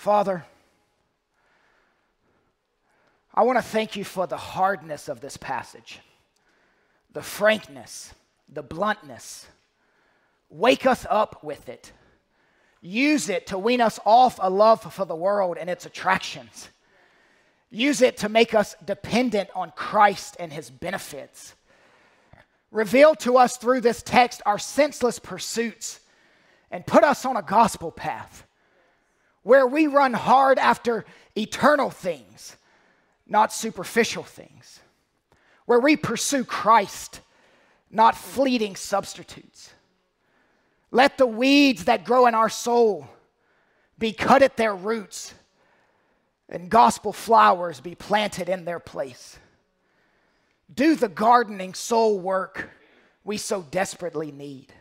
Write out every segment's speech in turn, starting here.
Father, I want to thank you for the hardness of this passage, the frankness, the bluntness. Wake us up with it. Use it to wean us off a love for the world and its attractions. Use it to make us dependent on Christ and his benefits. Reveal to us through this text our senseless pursuits and put us on a gospel path where we run hard after eternal things, not superficial things, where we pursue Christ, not fleeting substitutes. Let the weeds that grow in our soul be cut at their roots and gospel flowers be planted in their place. Do the gardening soul work we so desperately need.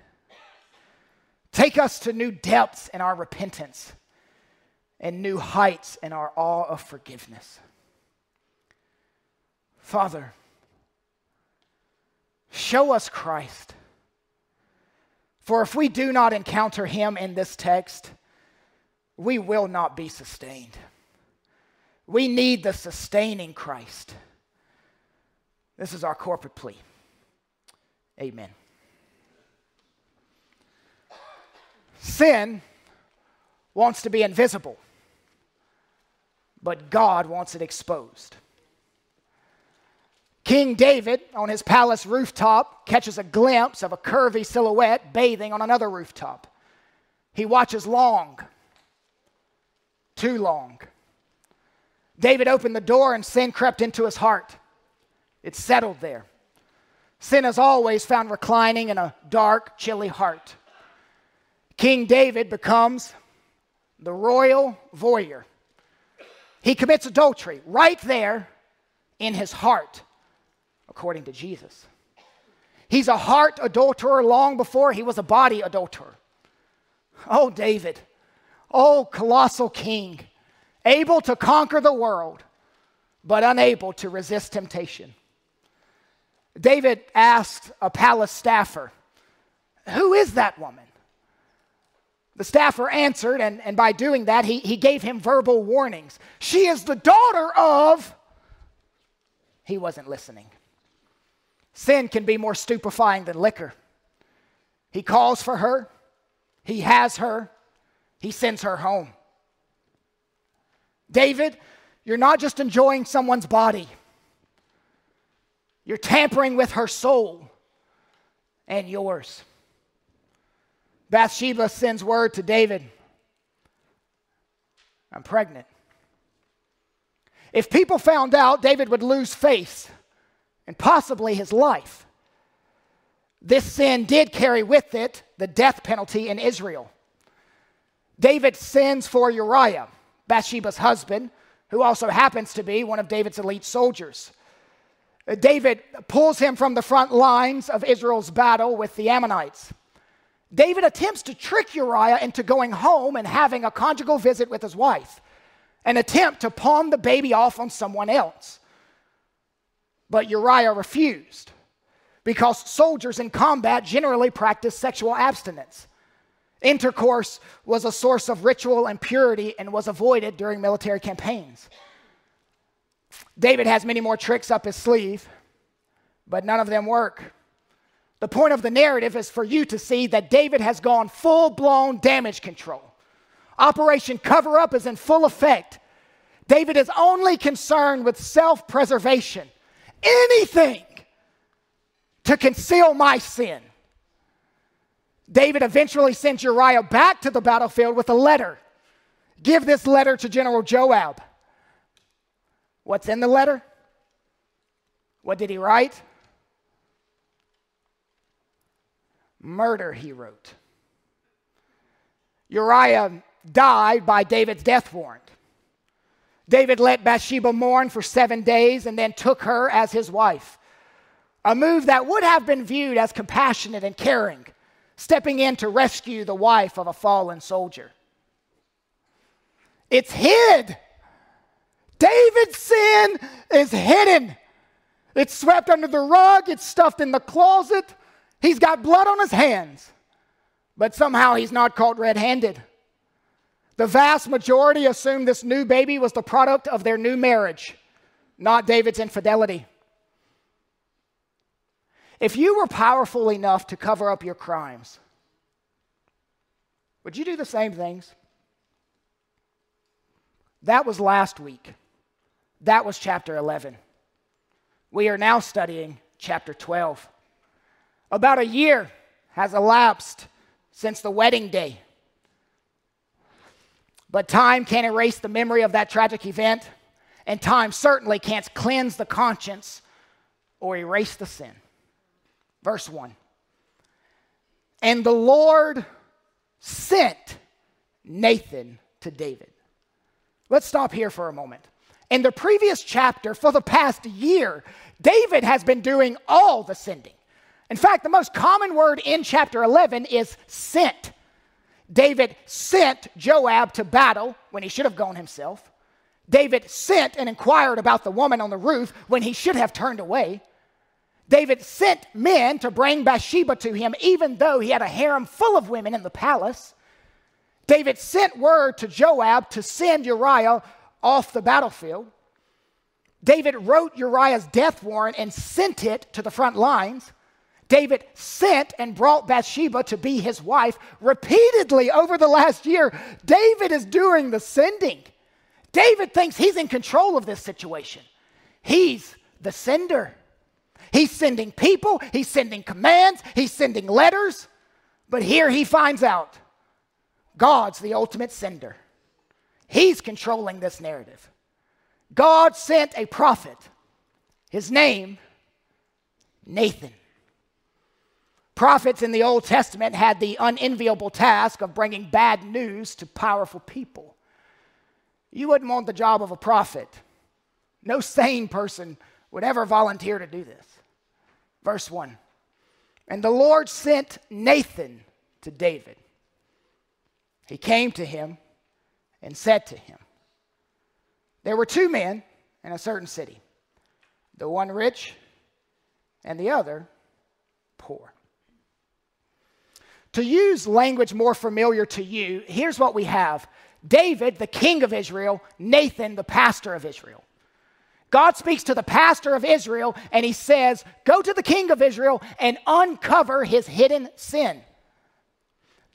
Take us to new depths in our repentance and new heights in our awe of forgiveness. Father, show us Christ. For if we do not encounter him in this text, we will not be sustained. We need the sustaining Christ. This is our corporate plea. Amen. Sin wants to be invisible, but God wants it exposed. King David, on his palace rooftop, catches a glimpse of a curvy silhouette bathing on another rooftop. He watches long, too long. David opened the door and sin crept into his heart. It settled there. Sin is always found reclining in a dark, chilly heart. King David becomes the royal voyeur. He commits adultery right there in his heart, according to Jesus. He's a heart adulterer long before he was a body adulterer. Oh, David, oh, colossal king able to conquer the world, but unable to resist temptation. David asked a palace staffer, Who is that woman? The staffer answered, and, and by doing that, he, he gave him verbal warnings. She is the daughter of. He wasn't listening. Sin can be more stupefying than liquor. He calls for her, he has her, he sends her home. David, you're not just enjoying someone's body, you're tampering with her soul and yours. Bathsheba sends word to David I'm pregnant. If people found out, David would lose faith and possibly his life. This sin did carry with it the death penalty in Israel. David sends for Uriah. Bathsheba's husband, who also happens to be one of David's elite soldiers. David pulls him from the front lines of Israel's battle with the Ammonites. David attempts to trick Uriah into going home and having a conjugal visit with his wife, an attempt to pawn the baby off on someone else. But Uriah refused because soldiers in combat generally practice sexual abstinence. Intercourse was a source of ritual and purity and was avoided during military campaigns. David has many more tricks up his sleeve, but none of them work. The point of the narrative is for you to see that David has gone full blown damage control. Operation Cover Up is in full effect. David is only concerned with self preservation, anything to conceal my sin. David eventually sends Uriah back to the battlefield with a letter. Give this letter to General Joab. What's in the letter? What did he write? Murder, he wrote. Uriah died by David's death warrant. David let Bathsheba mourn for seven days and then took her as his wife. A move that would have been viewed as compassionate and caring stepping in to rescue the wife of a fallen soldier. It's hid. David's sin is hidden. It's swept under the rug, it's stuffed in the closet. He's got blood on his hands, but somehow he's not caught red handed. The vast majority assume this new baby was the product of their new marriage, not David's infidelity. If you were powerful enough to cover up your crimes, would you do the same things? That was last week. That was chapter 11. We are now studying chapter 12. About a year has elapsed since the wedding day. But time can't erase the memory of that tragic event, and time certainly can't cleanse the conscience or erase the sin. Verse 1 And the Lord sent Nathan to David. Let's stop here for a moment. In the previous chapter, for the past year, David has been doing all the sending. In fact, the most common word in chapter 11 is sent. David sent Joab to battle when he should have gone himself. David sent and inquired about the woman on the roof when he should have turned away. David sent men to bring Bathsheba to him, even though he had a harem full of women in the palace. David sent word to Joab to send Uriah off the battlefield. David wrote Uriah's death warrant and sent it to the front lines. David sent and brought Bathsheba to be his wife repeatedly over the last year. David is doing the sending. David thinks he's in control of this situation. He's the sender. He's sending people, he's sending commands, he's sending letters. But here he finds out God's the ultimate sender. He's controlling this narrative. God sent a prophet. His name, Nathan. Prophets in the Old Testament had the unenviable task of bringing bad news to powerful people. You wouldn't want the job of a prophet. No sane person would ever volunteer to do this. Verse 1 And the Lord sent Nathan to David. He came to him and said to him, There were two men in a certain city, the one rich and the other poor. To use language more familiar to you, here's what we have David, the king of Israel, Nathan, the pastor of Israel. God speaks to the pastor of Israel and he says, Go to the king of Israel and uncover his hidden sin.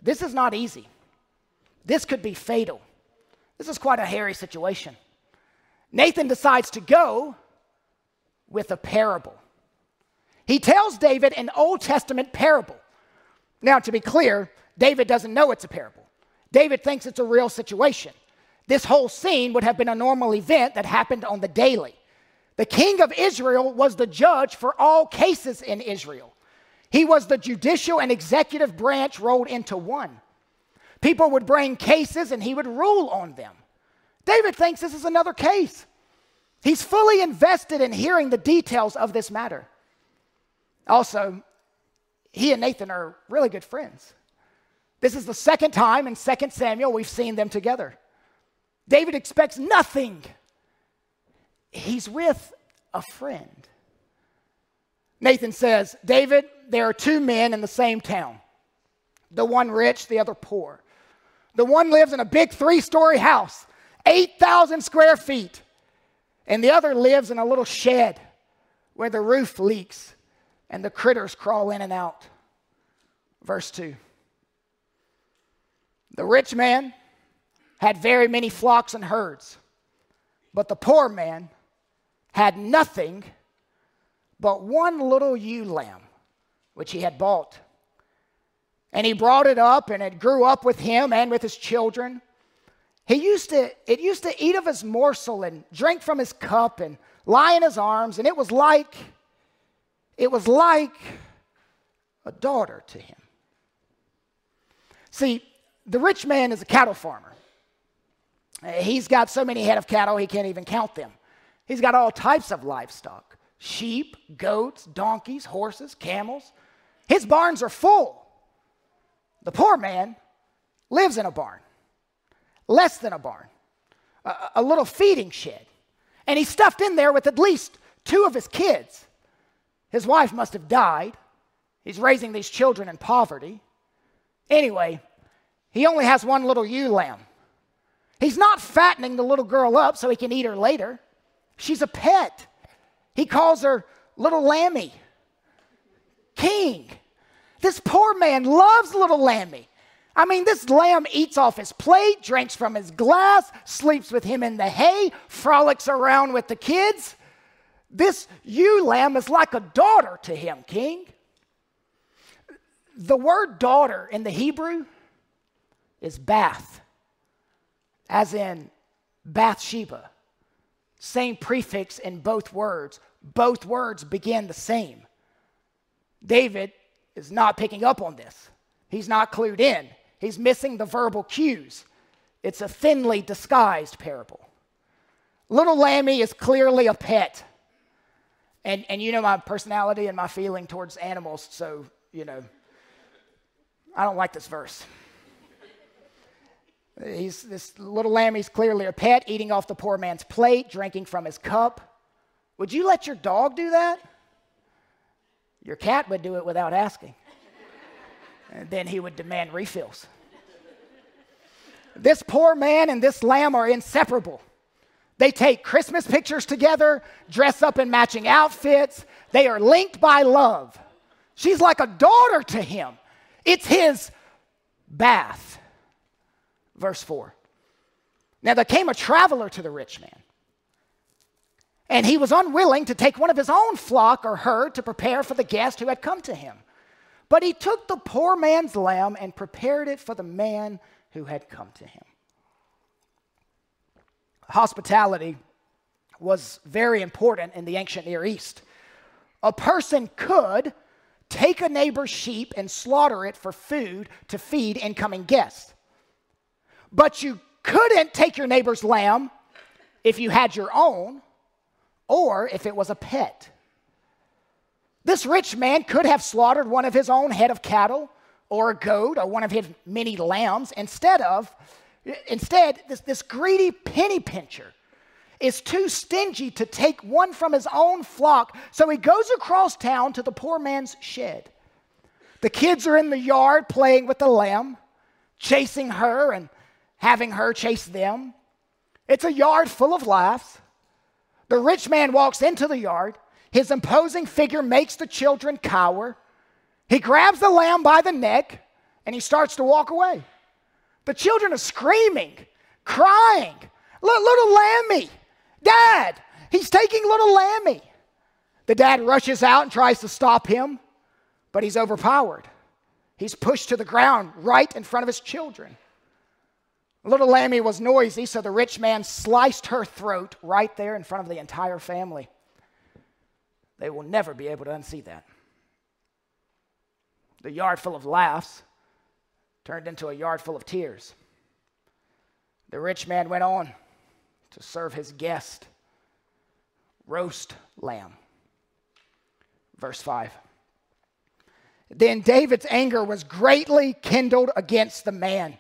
This is not easy. This could be fatal. This is quite a hairy situation. Nathan decides to go with a parable. He tells David an Old Testament parable. Now, to be clear, David doesn't know it's a parable. David thinks it's a real situation. This whole scene would have been a normal event that happened on the daily. The king of Israel was the judge for all cases in Israel. He was the judicial and executive branch rolled into one. People would bring cases and he would rule on them. David thinks this is another case. He's fully invested in hearing the details of this matter. Also, he and Nathan are really good friends. This is the second time in 2 Samuel we've seen them together. David expects nothing. He's with a friend. Nathan says, David, there are two men in the same town the one rich, the other poor. The one lives in a big three story house, 8,000 square feet, and the other lives in a little shed where the roof leaks and the critters crawl in and out. Verse 2. The rich man had very many flocks and herds, but the poor man had nothing but one little ewe lamb, which he had bought. And he brought it up, and it grew up with him and with his children. He used to, it used to eat of his morsel and drink from his cup and lie in his arms, and it was like it was like a daughter to him. See, the rich man is a cattle farmer. He's got so many head of cattle, he can't even count them. He's got all types of livestock sheep, goats, donkeys, horses, camels. His barns are full. The poor man lives in a barn, less than a barn, a, a little feeding shed. And he's stuffed in there with at least two of his kids. His wife must have died. He's raising these children in poverty. Anyway, he only has one little ewe lamb. He's not fattening the little girl up so he can eat her later. She's a pet. He calls her little lammy, king. This poor man loves little lammy. I mean, this lamb eats off his plate, drinks from his glass, sleeps with him in the hay, frolics around with the kids. This ewe lamb is like a daughter to him, king. The word daughter in the Hebrew is Bath, as in Bathsheba. Same prefix in both words. Both words begin the same. David is not picking up on this. He's not clued in. He's missing the verbal cues. It's a thinly disguised parable. Little Lammy is clearly a pet. And, and you know my personality and my feeling towards animals, so, you know, I don't like this verse. He's, this little lamb lammy's clearly a pet, eating off the poor man's plate, drinking from his cup. Would you let your dog do that? Your cat would do it without asking. and then he would demand refills. This poor man and this lamb are inseparable. They take Christmas pictures together, dress up in matching outfits. They are linked by love. She's like a daughter to him. It's his bath. Verse 4. Now there came a traveler to the rich man, and he was unwilling to take one of his own flock or herd to prepare for the guest who had come to him. But he took the poor man's lamb and prepared it for the man who had come to him. Hospitality was very important in the ancient Near East. A person could take a neighbor's sheep and slaughter it for food to feed incoming guests. But you couldn't take your neighbor's lamb if you had your own or if it was a pet. This rich man could have slaughtered one of his own head of cattle or a goat or one of his many lambs instead of instead this, this greedy penny pincher is too stingy to take one from his own flock so he goes across town to the poor man's shed. The kids are in the yard playing with the lamb chasing her and having her chase them. It's a yard full of laughs the rich man walks into the yard. His imposing figure makes the children cower. He grabs the lamb by the neck and he starts to walk away. The children are screaming, crying, little lammy, dad, he's taking little lammy. The dad rushes out and tries to stop him, but he's overpowered. He's pushed to the ground right in front of his children. Little Lammy was noisy, so the rich man sliced her throat right there in front of the entire family. They will never be able to unsee that. The yard full of laughs turned into a yard full of tears. The rich man went on to serve his guest roast lamb. Verse 5. Then David's anger was greatly kindled against the man.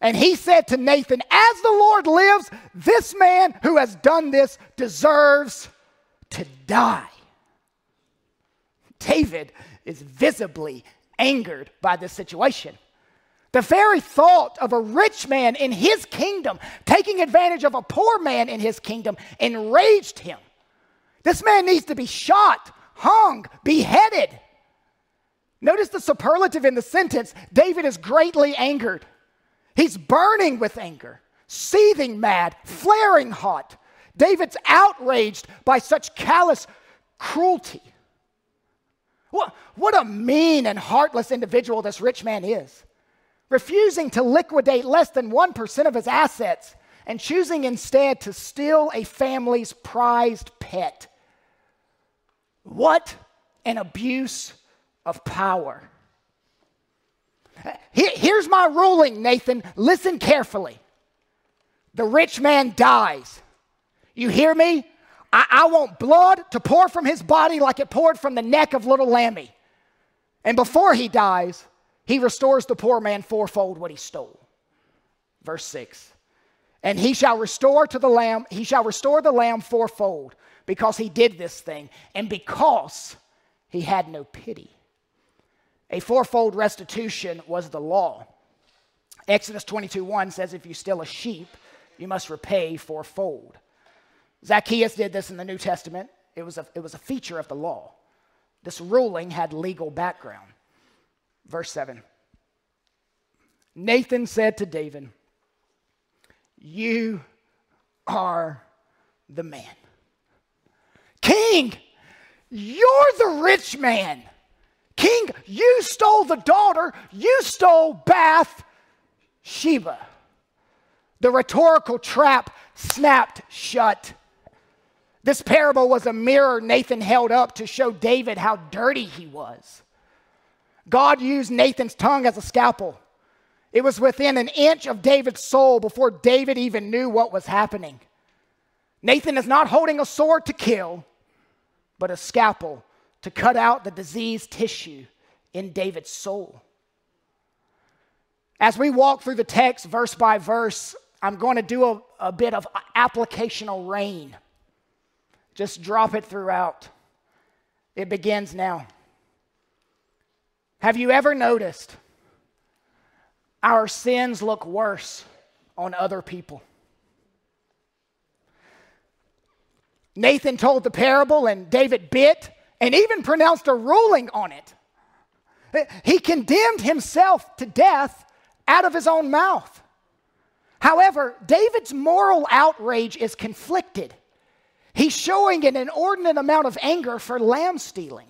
And he said to Nathan, As the Lord lives, this man who has done this deserves to die. David is visibly angered by this situation. The very thought of a rich man in his kingdom taking advantage of a poor man in his kingdom enraged him. This man needs to be shot, hung, beheaded. Notice the superlative in the sentence David is greatly angered. He's burning with anger, seething mad, flaring hot. David's outraged by such callous cruelty. What, what a mean and heartless individual this rich man is. Refusing to liquidate less than 1% of his assets and choosing instead to steal a family's prized pet. What an abuse of power. Here's my ruling, Nathan. Listen carefully. The rich man dies. You hear me? I, I want blood to pour from his body like it poured from the neck of little Lammy. And before he dies, he restores the poor man fourfold what he stole. Verse 6. And he shall restore to the lamb, he shall restore the lamb fourfold because he did this thing and because he had no pity. A fourfold restitution was the law. Exodus 22 1 says, If you steal a sheep, you must repay fourfold. Zacchaeus did this in the New Testament. It was a, it was a feature of the law. This ruling had legal background. Verse 7 Nathan said to David, You are the man. King, you're the rich man. King, you stole the daughter, you stole Bath Sheba. The rhetorical trap snapped shut. This parable was a mirror Nathan held up to show David how dirty he was. God used Nathan's tongue as a scalpel. It was within an inch of David's soul before David even knew what was happening. Nathan is not holding a sword to kill, but a scalpel to cut out the diseased tissue in David's soul. As we walk through the text verse by verse, I'm going to do a, a bit of applicational rain. Just drop it throughout. It begins now. Have you ever noticed our sins look worse on other people? Nathan told the parable, and David bit and even pronounced a ruling on it. He condemned himself to death out of his own mouth. However, David's moral outrage is conflicted. He's showing an inordinate amount of anger for lamb stealing.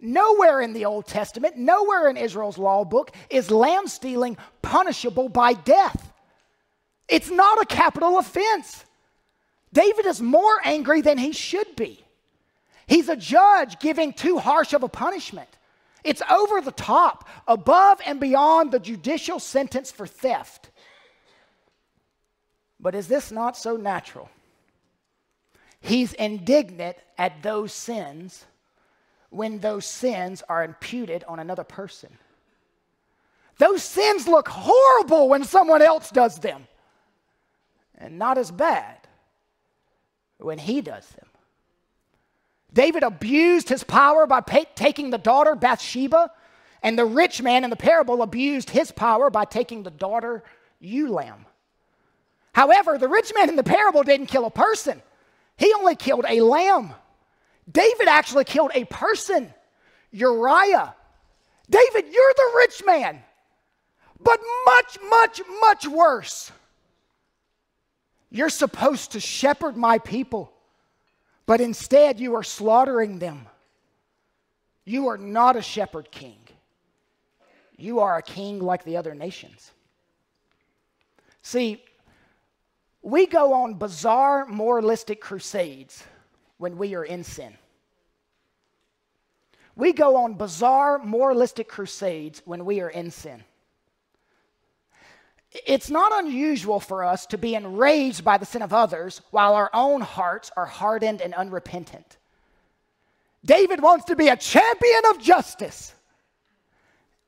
Nowhere in the Old Testament, nowhere in Israel's law book is lamb stealing punishable by death. It's not a capital offense. David is more angry than he should be. He's a judge giving too harsh of a punishment. It's over the top, above and beyond the judicial sentence for theft. But is this not so natural? He's indignant at those sins when those sins are imputed on another person. Those sins look horrible when someone else does them, and not as bad when he does them. David abused his power by taking the daughter Bathsheba, and the rich man in the parable abused his power by taking the daughter Ulam. However, the rich man in the parable didn't kill a person, he only killed a lamb. David actually killed a person, Uriah. David, you're the rich man. But much, much, much worse. You're supposed to shepherd my people, but instead you are slaughtering them. You are not a shepherd king. You are a king like the other nations. See, we go on bizarre moralistic crusades when we are in sin. We go on bizarre moralistic crusades when we are in sin. It's not unusual for us to be enraged by the sin of others while our own hearts are hardened and unrepentant. David wants to be a champion of justice.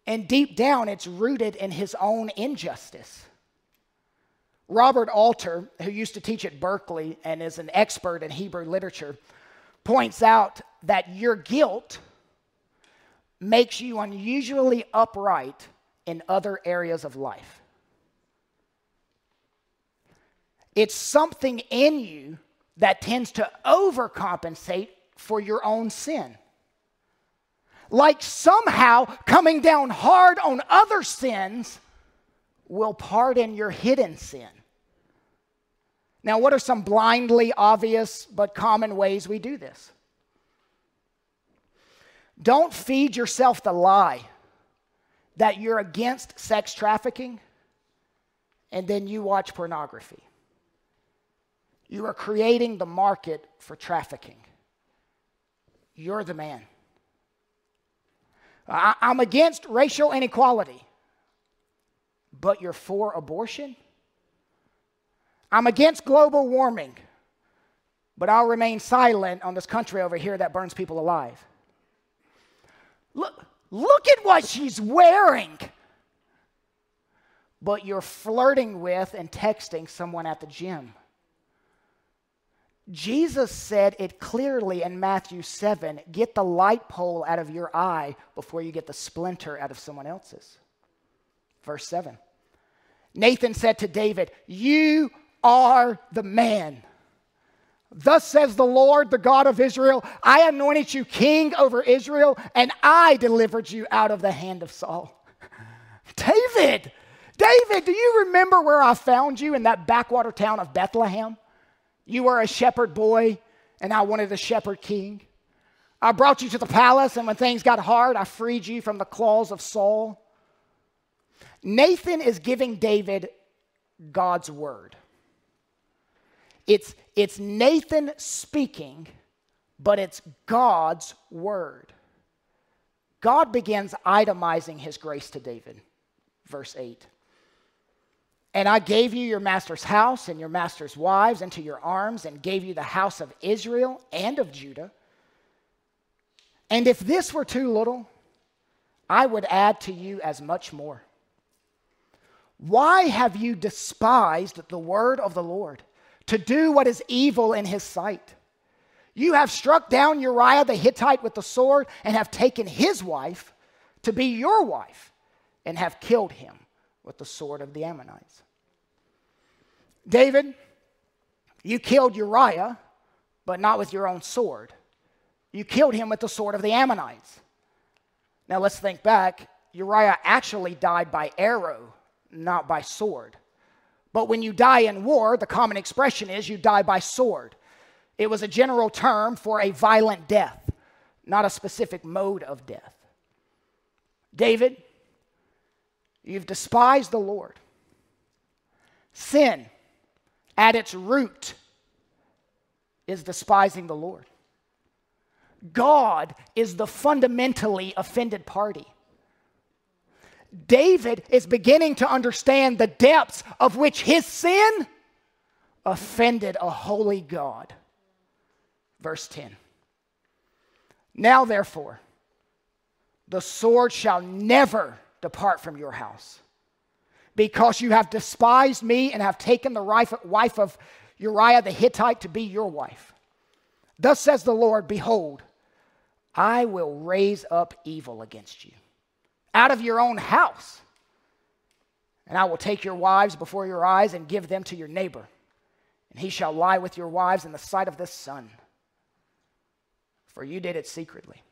And deep down, it's rooted in his own injustice. Robert Alter, who used to teach at Berkeley and is an expert in Hebrew literature, points out that your guilt makes you unusually upright in other areas of life. It's something in you that tends to overcompensate for your own sin. Like somehow coming down hard on other sins will pardon your hidden sin. Now, what are some blindly obvious but common ways we do this? Don't feed yourself the lie that you're against sex trafficking and then you watch pornography. You are creating the market for trafficking. You're the man. I, am against racial inequality, but you're for abortion? I'm against global warming, but I'll remain silent on this country over here that burns people alive. Look, look at what she's wearing. But you're flirting with and texting someone at the gym. Jesus said it clearly in Matthew 7 get the light pole out of your eye before you get the splinter out of someone else's. Verse 7. Nathan said to David, You are the man. Thus says the Lord, the God of Israel I anointed you king over Israel, and I delivered you out of the hand of Saul. David, David, do you remember where I found you in that backwater town of Bethlehem? You were a shepherd boy, and I wanted a shepherd king. I brought you to the palace, and when things got hard, I freed you from the claws of Saul. Nathan is giving David God's word. It's, it's Nathan speaking, but it's God's word. God begins itemizing his grace to David. Verse 8. And I gave you your master's house and your master's wives into your arms, and gave you the house of Israel and of Judah. And if this were too little, I would add to you as much more. Why have you despised the word of the Lord to do what is evil in his sight? You have struck down Uriah the Hittite with the sword and have taken his wife to be your wife and have killed him with the sword of the Ammonites. David, you killed Uriah, but not with your own sword. You killed him with the sword of the Ammonites. Now let's think back. Uriah actually died by arrow not by sword. But when you die in war, the common expression is you die by sword. It was a general term for a violent death, not a specific mode of death. David, you've despised the Lord. Sin, at its root, is despising the Lord. God is the fundamentally offended party. David is beginning to understand the depths of which his sin offended a holy God. Verse 10. Now, therefore, the sword shall never depart from your house, because you have despised me and have taken the wife of Uriah the Hittite to be your wife. Thus says the Lord Behold, I will raise up evil against you out of your own house. And I will take your wives before your eyes and give them to your neighbor, and he shall lie with your wives in the sight of the sun. For you did it secretly.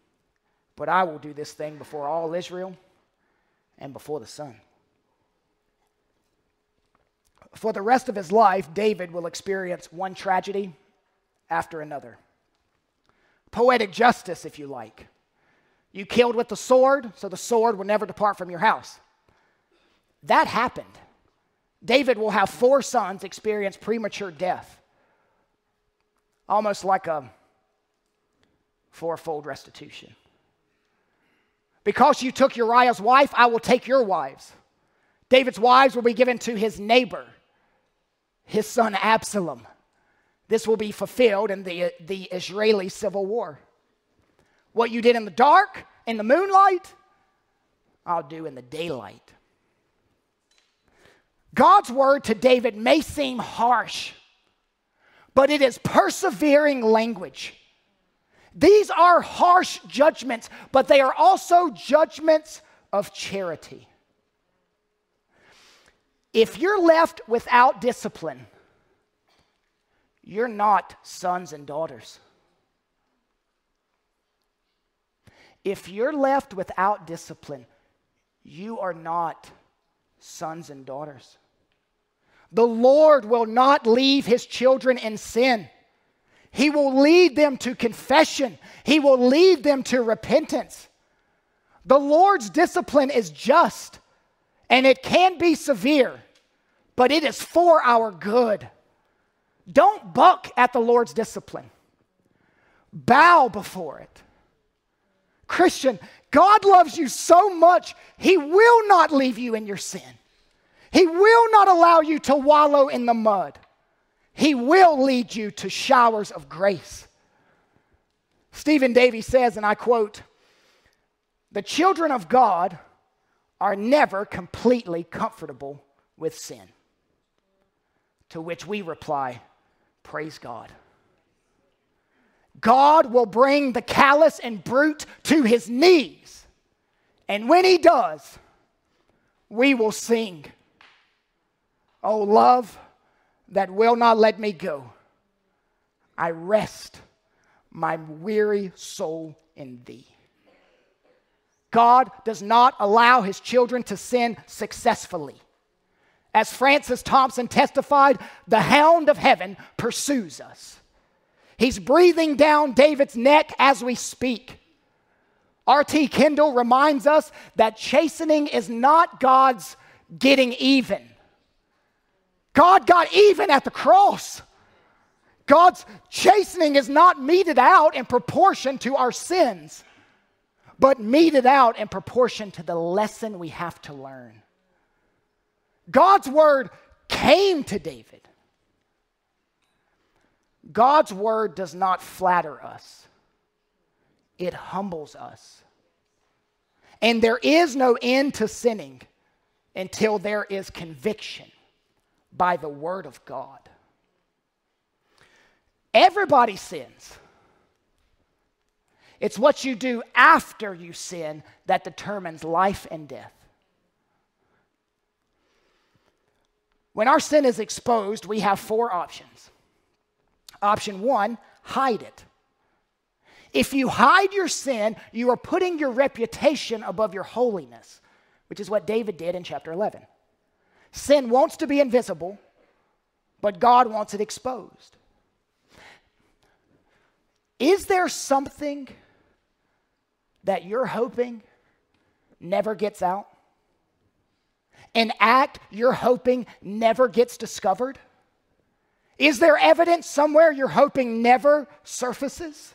But I will do this thing before all Israel and before the sun. For the rest of his life, David will experience one tragedy after another. Poetic justice, if you like. You killed with the sword, so the sword will never depart from your house. That happened. David will have four sons experience premature death, almost like a fourfold restitution. Because you took Uriah's wife, I will take your wives. David's wives will be given to his neighbor, his son Absalom. This will be fulfilled in the, the Israeli civil war. What you did in the dark, in the moonlight, I'll do in the daylight. God's word to David may seem harsh, but it is persevering language. These are harsh judgments, but they are also judgments of charity. If you're left without discipline, you're not sons and daughters. If you're left without discipline, you are not sons and daughters. The Lord will not leave his children in sin. He will lead them to confession, He will lead them to repentance. The Lord's discipline is just and it can be severe, but it is for our good. Don't buck at the Lord's discipline, bow before it. Christian, God loves you so much, He will not leave you in your sin. He will not allow you to wallow in the mud. He will lead you to showers of grace. Stephen Davey says, and I quote, The children of God are never completely comfortable with sin. To which we reply, Praise God. God will bring the callous and brute to his knees. And when he does, we will sing, Oh, love that will not let me go, I rest my weary soul in thee. God does not allow his children to sin successfully. As Francis Thompson testified, the hound of heaven pursues us. He's breathing down David's neck as we speak. R.T. Kendall reminds us that chastening is not God's getting even. God got even at the cross. God's chastening is not meted out in proportion to our sins, but meted out in proportion to the lesson we have to learn. God's word came to David. God's word does not flatter us, it humbles us. And there is no end to sinning until there is conviction by the word of God. Everybody sins. It's what you do after you sin that determines life and death. When our sin is exposed, we have four options. Option one, hide it. If you hide your sin, you are putting your reputation above your holiness, which is what David did in chapter 11. Sin wants to be invisible, but God wants it exposed. Is there something that you're hoping never gets out? An act you're hoping never gets discovered? Is there evidence somewhere you're hoping never surfaces?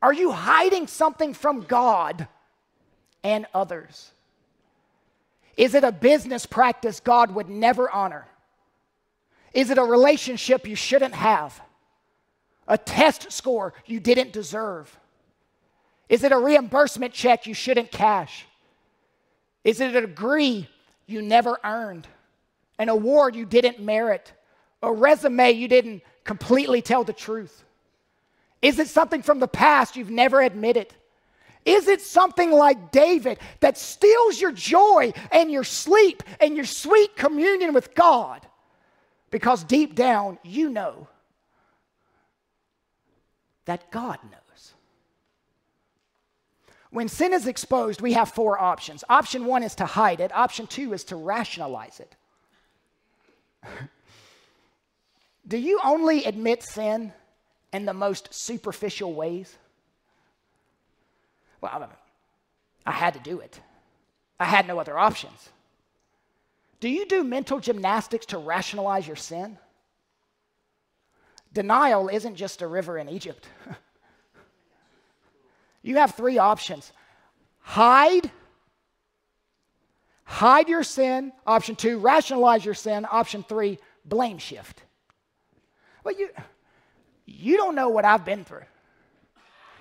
Are you hiding something from God and others? Is it a business practice God would never honor? Is it a relationship you shouldn't have? A test score you didn't deserve? Is it a reimbursement check you shouldn't cash? Is it a degree you never earned? An award you didn't merit? A resume you didn't completely tell the truth? Is it something from the past you've never admitted? Is it something like David that steals your joy and your sleep and your sweet communion with God? Because deep down, you know that God knows. When sin is exposed, we have four options. Option one is to hide it, option two is to rationalize it. Do you only admit sin in the most superficial ways? Well, I had to do it. I had no other options. Do you do mental gymnastics to rationalize your sin? Denial isn't just a river in Egypt. you have three options hide, hide your sin. Option two, rationalize your sin. Option three, blame shift. Well, you, you don't know what I've been through.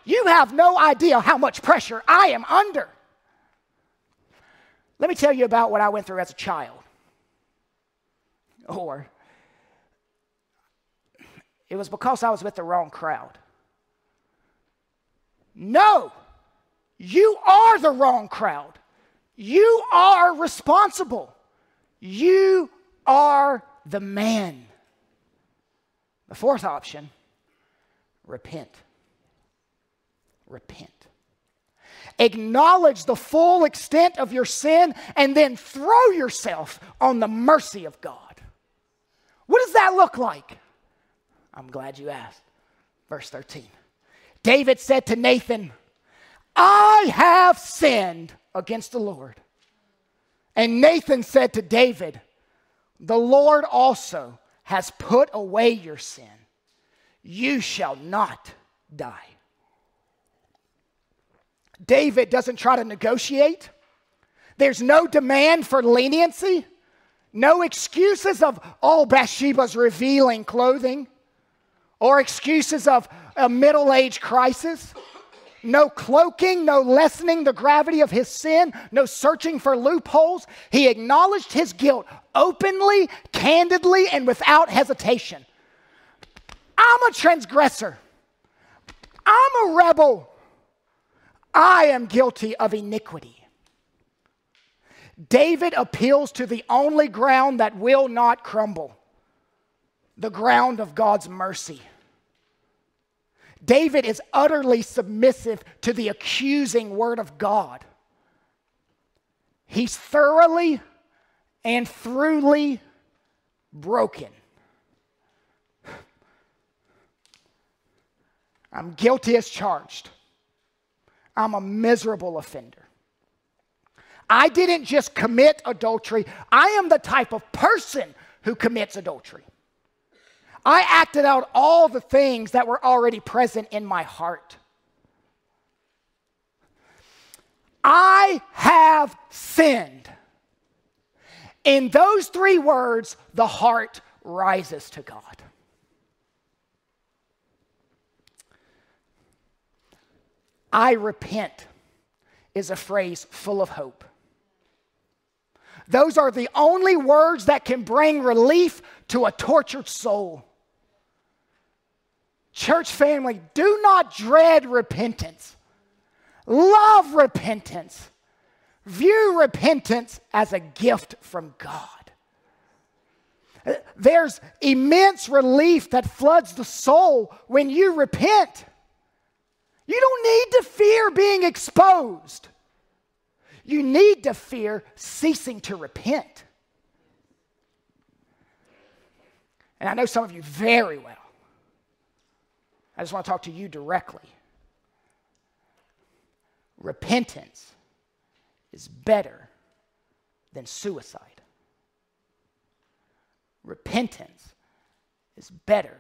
You have no idea how much pressure I am under. Let me tell you about what I went through as a child. Or it was because I was with the wrong crowd. No, you are the wrong crowd. You are responsible. You are the man. The fourth option repent repent. Acknowledge the full extent of your sin and then throw yourself on the mercy of God. What does that look like? I'm glad you asked. Verse 13. David said to Nathan, I have sinned against the Lord. And Nathan said to David, The Lord also has put away your sin. You shall not die. David doesn't try to negotiate. There's no demand for leniency, no excuses of, oh, Bathsheba's revealing clothing, or excuses of a middle age crisis. No cloaking, no lessening the gravity of his sin, no searching for loopholes. He acknowledged his guilt openly, candidly, and without hesitation. I'm a transgressor. I'm a rebel. I am guilty of iniquity. David appeals to the only ground that will not crumble the ground of God's mercy. David is utterly submissive to the accusing word of God. He's thoroughly and throughly broken. I'm guilty as charged. I'm a miserable offender. I didn't just commit adultery, I am the type of person who commits adultery. I acted out all the things that were already present in my heart. I have sinned. In those three words, the heart rises to God. I repent is a phrase full of hope. Those are the only words that can bring relief to a tortured soul. Church family, do not dread repentance. Love repentance. View repentance as a gift from God. There's immense relief that floods the soul when you repent. You don't need to fear being exposed. You need to fear ceasing to repent. And I know some of you very well. I just want to talk to you directly. Repentance is better than suicide. Repentance is better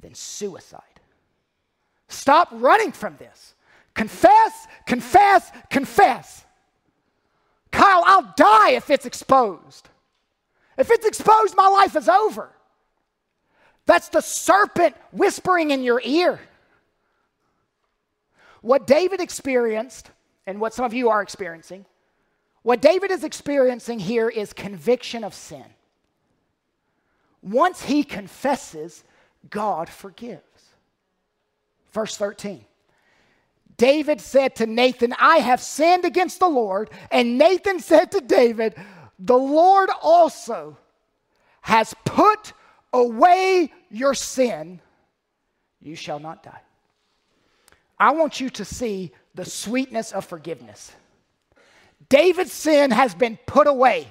than suicide. Stop running from this. Confess, confess, confess. Kyle, I'll die if it's exposed. If it's exposed, my life is over. That's the serpent whispering in your ear. What David experienced, and what some of you are experiencing, what David is experiencing here is conviction of sin. Once he confesses, God forgives. Verse 13. David said to Nathan, I have sinned against the Lord. And Nathan said to David, The Lord also has put away your sin. You shall not die. I want you to see the sweetness of forgiveness. David's sin has been put away.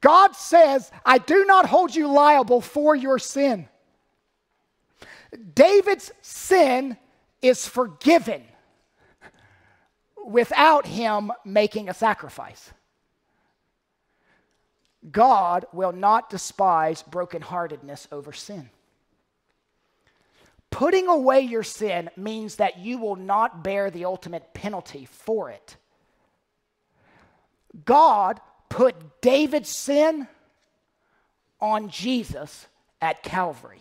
God says, I do not hold you liable for your sin. David's sin is forgiven without him making a sacrifice. God will not despise brokenheartedness over sin. Putting away your sin means that you will not bear the ultimate penalty for it. God put David's sin on Jesus at Calvary.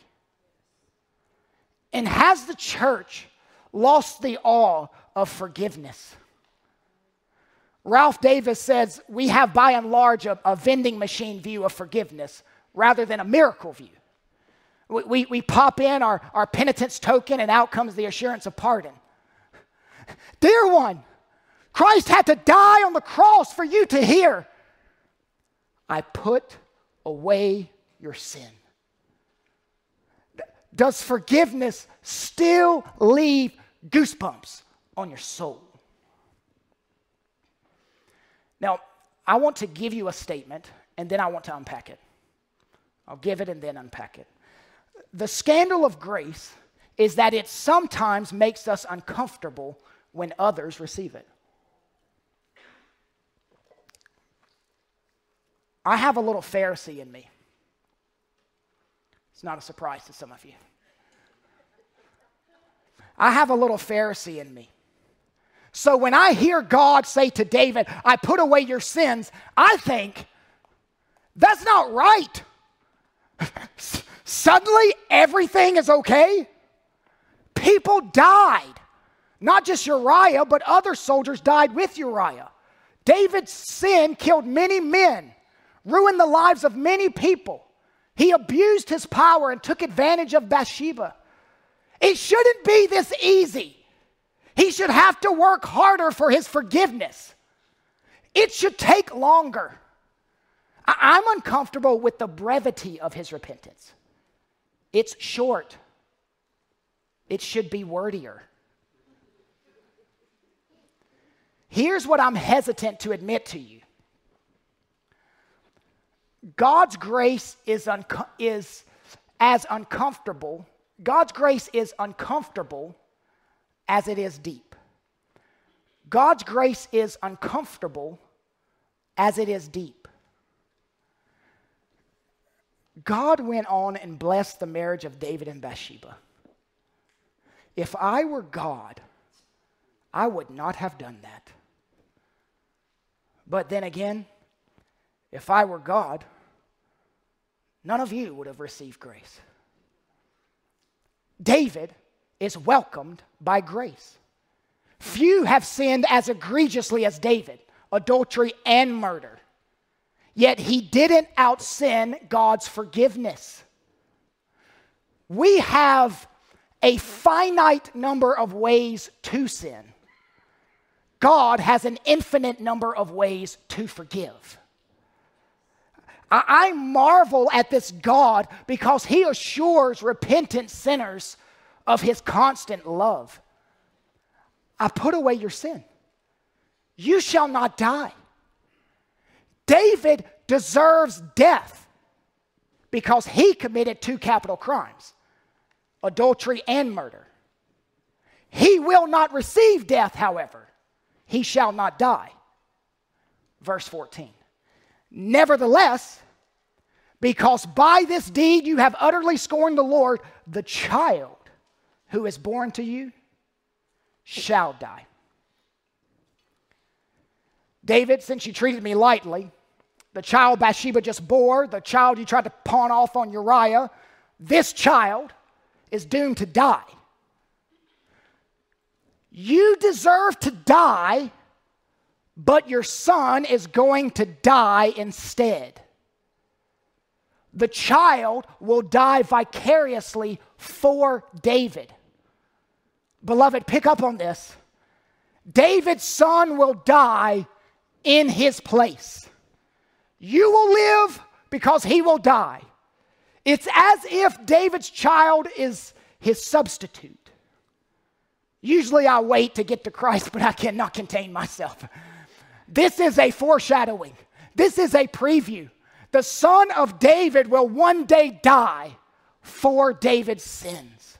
And has the church lost the awe of forgiveness? Ralph Davis says we have by and large a, a vending machine view of forgiveness rather than a miracle view. We, we, we pop in our, our penitence token, and out comes the assurance of pardon. Dear one, Christ had to die on the cross for you to hear, I put away your sin. Does forgiveness still leave goosebumps on your soul? Now, I want to give you a statement and then I want to unpack it. I'll give it and then unpack it the scandal of grace is that it sometimes makes us uncomfortable when others receive it. I have a little Pharisee in me. It's not a surprise to some of you. I have a little Pharisee in me. So when I hear God say to David, I put away your sins, I think, that's not right. Suddenly, everything is okay? People died. Not just Uriah, but other soldiers died with Uriah. David's sin killed many men, ruined the lives of many people. He abused his power and took advantage of Bathsheba. It shouldn't be this easy. He should have to work harder for his forgiveness. It should take longer. I'm uncomfortable with the brevity of his repentance. It's short, it should be wordier. Here's what I'm hesitant to admit to you God's grace is, unco- is as uncomfortable, God's grace is uncomfortable as it is deep. God's grace is uncomfortable as it is deep. God went on and blessed the marriage of David and Bathsheba. If I were God, I would not have done that. But then again, if I were God, none of you would have received grace. David is welcomed by grace. Few have sinned as egregiously as David adultery and murder. Yet he didn't out sin God's forgiveness. We have a finite number of ways to sin. God has an infinite number of ways to forgive. I, marvel at this God because he assures repentant sinners of his constant love. I put away your sin. You shall not die. David deserves death because he committed two capital crimes adultery and murder. He will not receive death, however, he shall not die. Verse 14. Nevertheless, because by this deed you have utterly scorned the Lord, the child who is born to you shall die. David, since you treated me lightly, the child Bathsheba just bore, the child you tried to pawn off on Uriah, this child is doomed to die. You deserve to die, but your son is going to die instead. The child will die vicariously for David. Beloved, pick up on this. David's son will die in his place. You will live because he will die. It's as if David's child is his substitute. Usually I wait to get to Christ, but I cannot contain myself. This is a foreshadowing, this is a preview. The son of David will one day die for David's sins.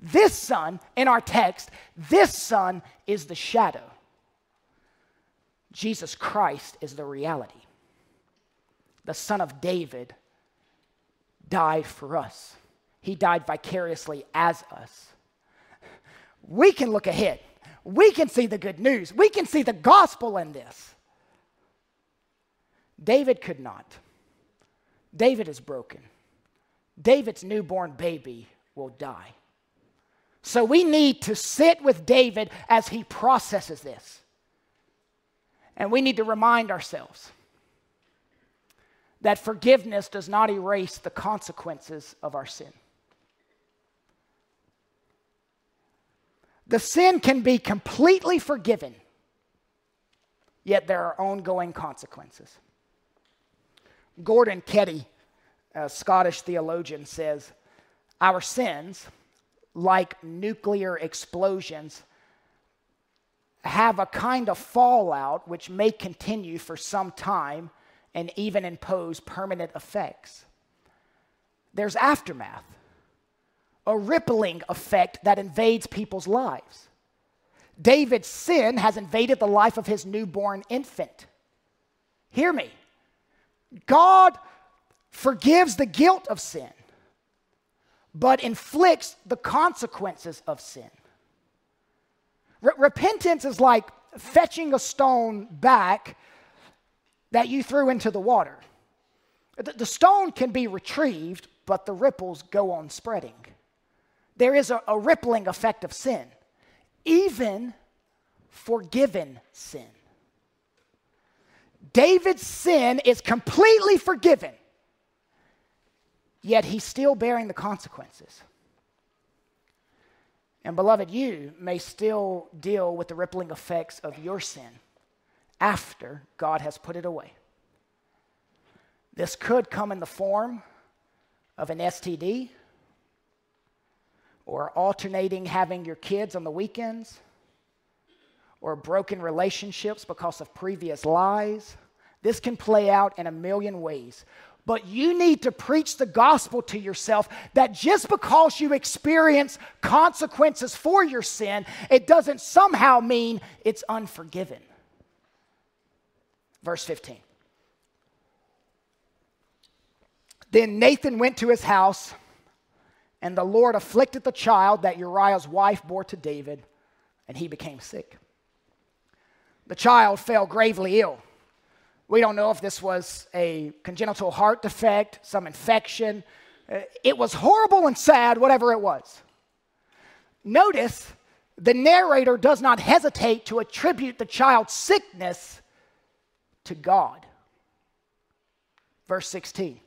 This son, in our text, this son is the shadow. Jesus Christ is the reality. The son of David died for us, he died vicariously as us we can look ahead. We can see the good news. We can see the gospel in this. David could not. David is broken. David's newborn baby will die. So we need to sit with David as he processes this. And we need to remind ourselves that forgiveness does not erase the consequences of our sin. The sin can be completely forgiven, yet there are ongoing consequences. Gordon Keddie, a Scottish theologian, says, Our sins, like nuclear explosions, have a kind of fallout which may continue for some time and even impose permanent effects. There's aftermath a rippling effect that invades people's lives. David's sin has invaded the life of his newborn infant. Hear me. God forgives the guilt of sin, but inflicts the consequences of sin. repentance is like fetching a stone back that you threw into the water. The, the stone can be retrieved, but the ripples go on spreading there is a, a rippling effect of sin, even forgiven sin. David's sin is completely forgiven, yet he's still bearing the consequences. And beloved, you may still deal with the rippling effects of your sin after God has put it away. This could come in the form of an STD or alternating having your kids on the weekends or broken relationships because of previous lies. This can play out in a million ways. But you need to preach the gospel to yourself that just because you experience consequences for your sin, it doesn't somehow mean it's unforgiven. Verse 15. Then Nathan went to his house, and the Lord afflicted the child that Uriah's wife bore to David, and he became sick. The child fell gravely ill we don't know if this was a congenital heart defect, some infection. Uh, it was horrible and sad, whatever it was. Notice the narrator does not hesitate to attribute the child's sickness to God. Verse 16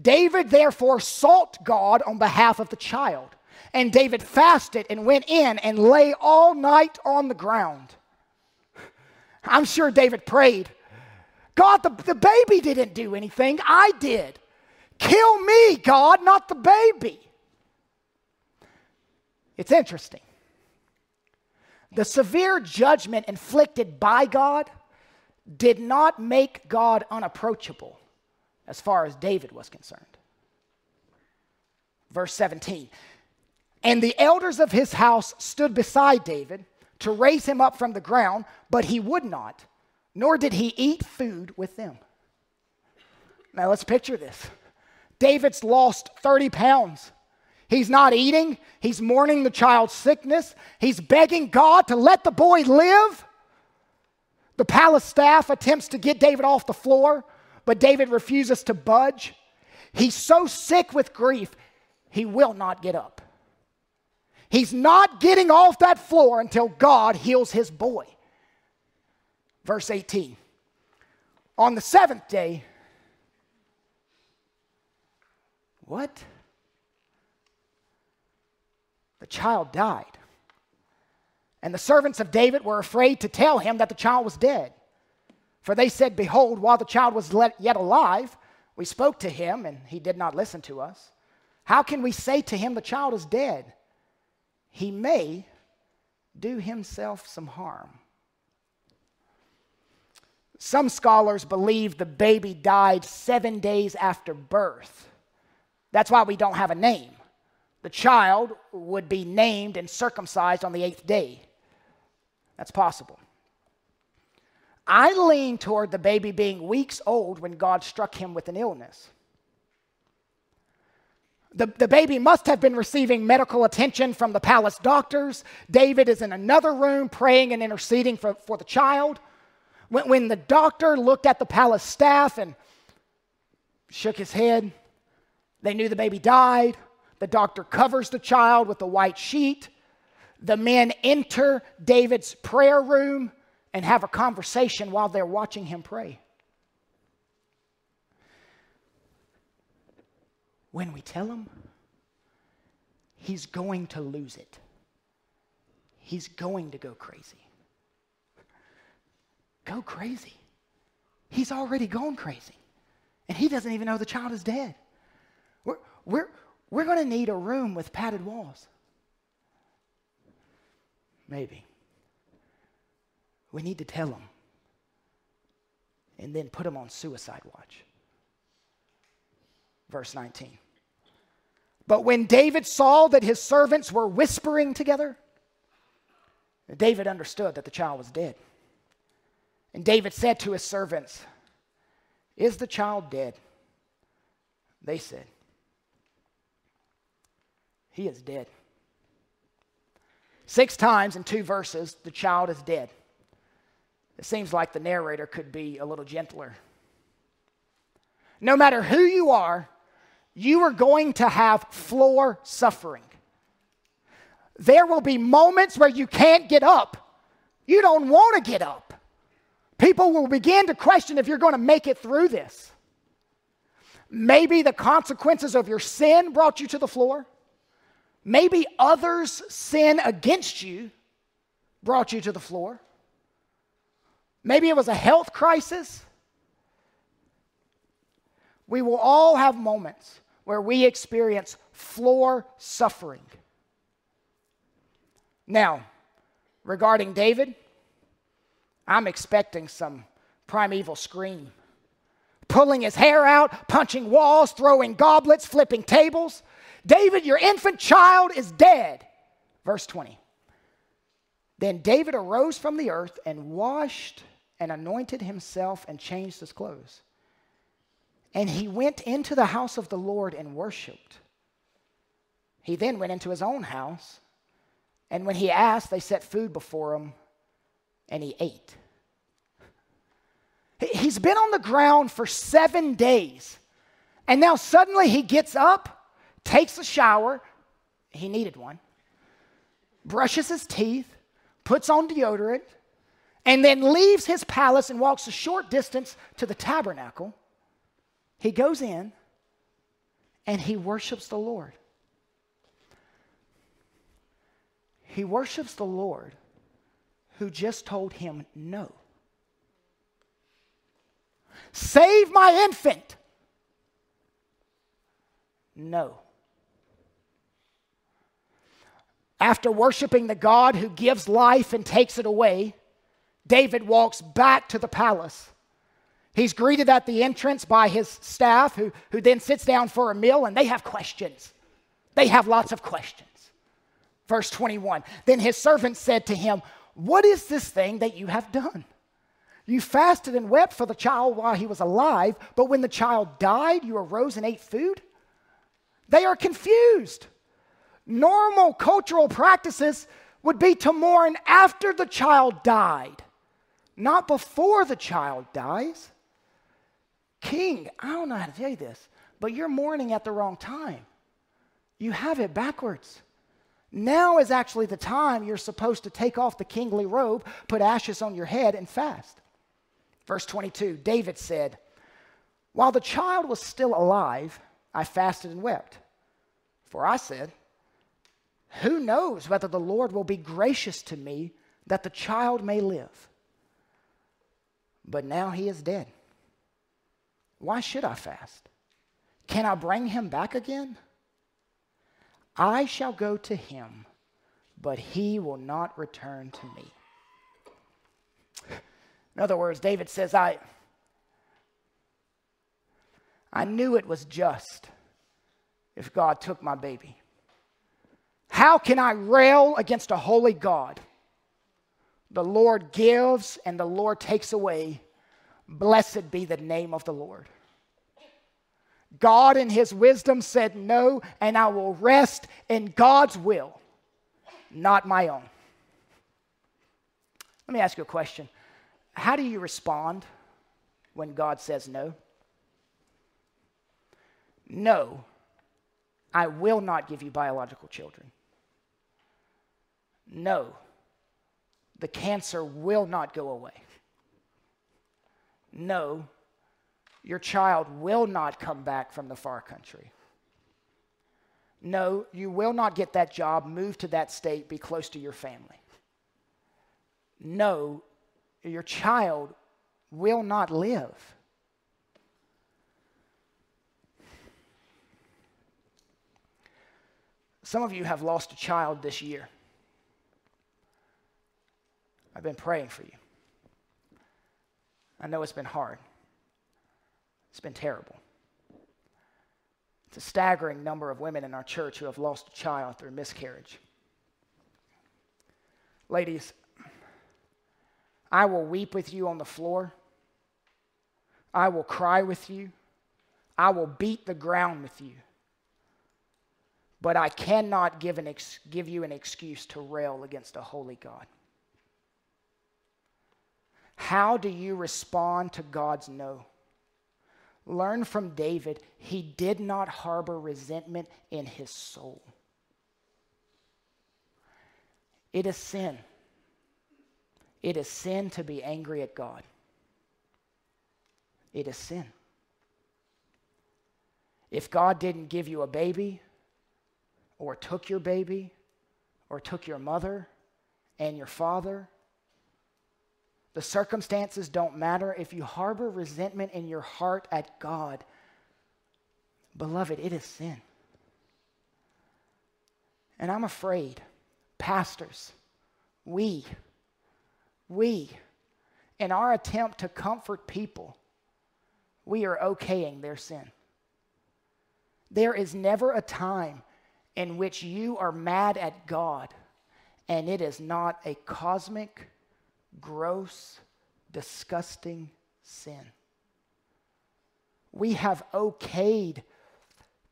David therefore sought God on behalf of the child. And David fasted and went in and lay all night on the ground. I'm sure David prayed God, the, the baby didn't do anything. I did. Kill me, God, not the baby. It's interesting. The severe judgment inflicted by God did not make God unapproachable as far as David was concerned. Verse 17 And the elders of his house stood beside David to raise him up from the ground, but he would not nor did he eat food with them. Now let's picture this David's lost 30 pounds. He's not eating, he's mourning the child's sickness, he's begging God to let the boy live. The palace staff attempts to get David off the floor, but David refuses to budge. He's so sick with grief, he will not get up. He's not getting off that floor until God heals his boy. Verse 18. On the seventh day, what? The child died. And the servants of David were afraid to tell him that the child was dead. For they said, Behold, while the child was yet alive, we spoke to him, and he did not listen to us. How can we say to him, The child is dead? He may do himself some harm. Some scholars believe the baby died seven days after birth. That's why we don't have a name. The child would be named and circumcised on the eighth day. That's possible. I lean toward the baby being weeks old when God struck him with an illness. The, the baby must have been receiving medical attention from the palace doctors. David is in another room praying and interceding for, for the child. When, when the doctor looked at the palace staff and shook his head, they knew the baby died. The doctor covers the child with a white sheet. The men enter David's prayer room and have a conversation while they're watching him pray. When we tell him, he's going to lose it. He's going to go crazy go crazy. He's already gone crazy. And he doesn't even know the child is dead. We're, we're, we're going to need a room with padded walls. Maybe. We need to tell them and then put them on suicide watch. Verse 19. But when David saw that his servants were whispering together, David understood that the child was dead. And David said to his servants, Is the child dead? They said, He is dead. Six times in two verses, the child is dead. It seems like the narrator could be a little gentler. No matter who you are, you are going to have floor suffering. There will be moments where you can't get up. You don't want to get up. People will begin to question if you're going to make it through this. Maybe the consequences of your sin brought you to the floor. Maybe others' sin against you brought you to the floor. Maybe it was a health crisis. We will all have moments where we experience floor suffering. Now, regarding David, I'm expecting some primeval scream. Pulling his hair out, punching walls, throwing goblets, flipping tables. David, your infant child is dead. Verse 20. Then David arose from the earth and washed and anointed himself and changed his clothes. And he went into the house of the Lord and worshiped. He then went into his own house, and when he asked, they set food before him, and he ate. He's been on the ground for seven days, and now suddenly he gets up, takes a shower, he needed one, brushes his teeth, puts on deodorant, and then leaves his palace and walks a short distance to the tabernacle he goes in and he worships the Lord. He worships the Lord who just told him no. Save my infant. No. After worshiping the God who gives life and takes it away, David walks back to the palace. He's greeted at the entrance by his staff, who, who then sits down for a meal, and they have questions. They have lots of questions. Verse 21 Then his servant said to him, What is this thing that you have done? You fasted and wept for the child while he was alive, but when the child died, you arose and ate food? They are confused. Normal cultural practices would be to mourn after the child died, not before the child dies. King, I don't know how to tell you this, but you're mourning at the wrong time. You have it backwards. Now is actually the time you're supposed to take off the kingly robe, put ashes on your head, and fast. Verse 22 David said, While the child was still alive, I fasted and wept. For I said, Who knows whether the Lord will be gracious to me that the child may live? But now he is dead. Why should I fast? Can I bring him back again? I shall go to him, but he will not return to me. In other words, David says, I, I knew it was just if God took my baby. How can I rail against a holy God? The Lord gives and the Lord takes away. Blessed be the name of the Lord. God, in His wisdom, said no, and I will rest in God's will, not my own. Let me ask you a question How do you respond when God says no? No, I will not give you biological children. No, the cancer will not go away. No, your child will not come back from the far country. No, you will not get that job, move to that state, be close to your family. No, your child will not live. Some of you have lost a child this year. I've been praying for you. I know it's been hard, it's been terrible. It's a staggering number of women in our church who have lost a child through miscarriage. Ladies, I will weep with you on the floor. I will cry with you. I will beat the ground with you. But I cannot give, an ex- give you an excuse to rail against a holy God. How do you respond to God's no? Learn from David, he did not harbor resentment in his soul. It is sin. It is sin to be angry at God. It is sin. If God didn't give you a baby, or took your baby, or took your mother and your father, The circumstances don't matter. If you harbor resentment in your heart at God, beloved, it is sin. And I'm afraid, pastors, we, we, in our attempt to comfort people, we are okaying their sin. There is never a time in which you are mad at God and it is not a cosmic, gross, disgusting sin. We have okayed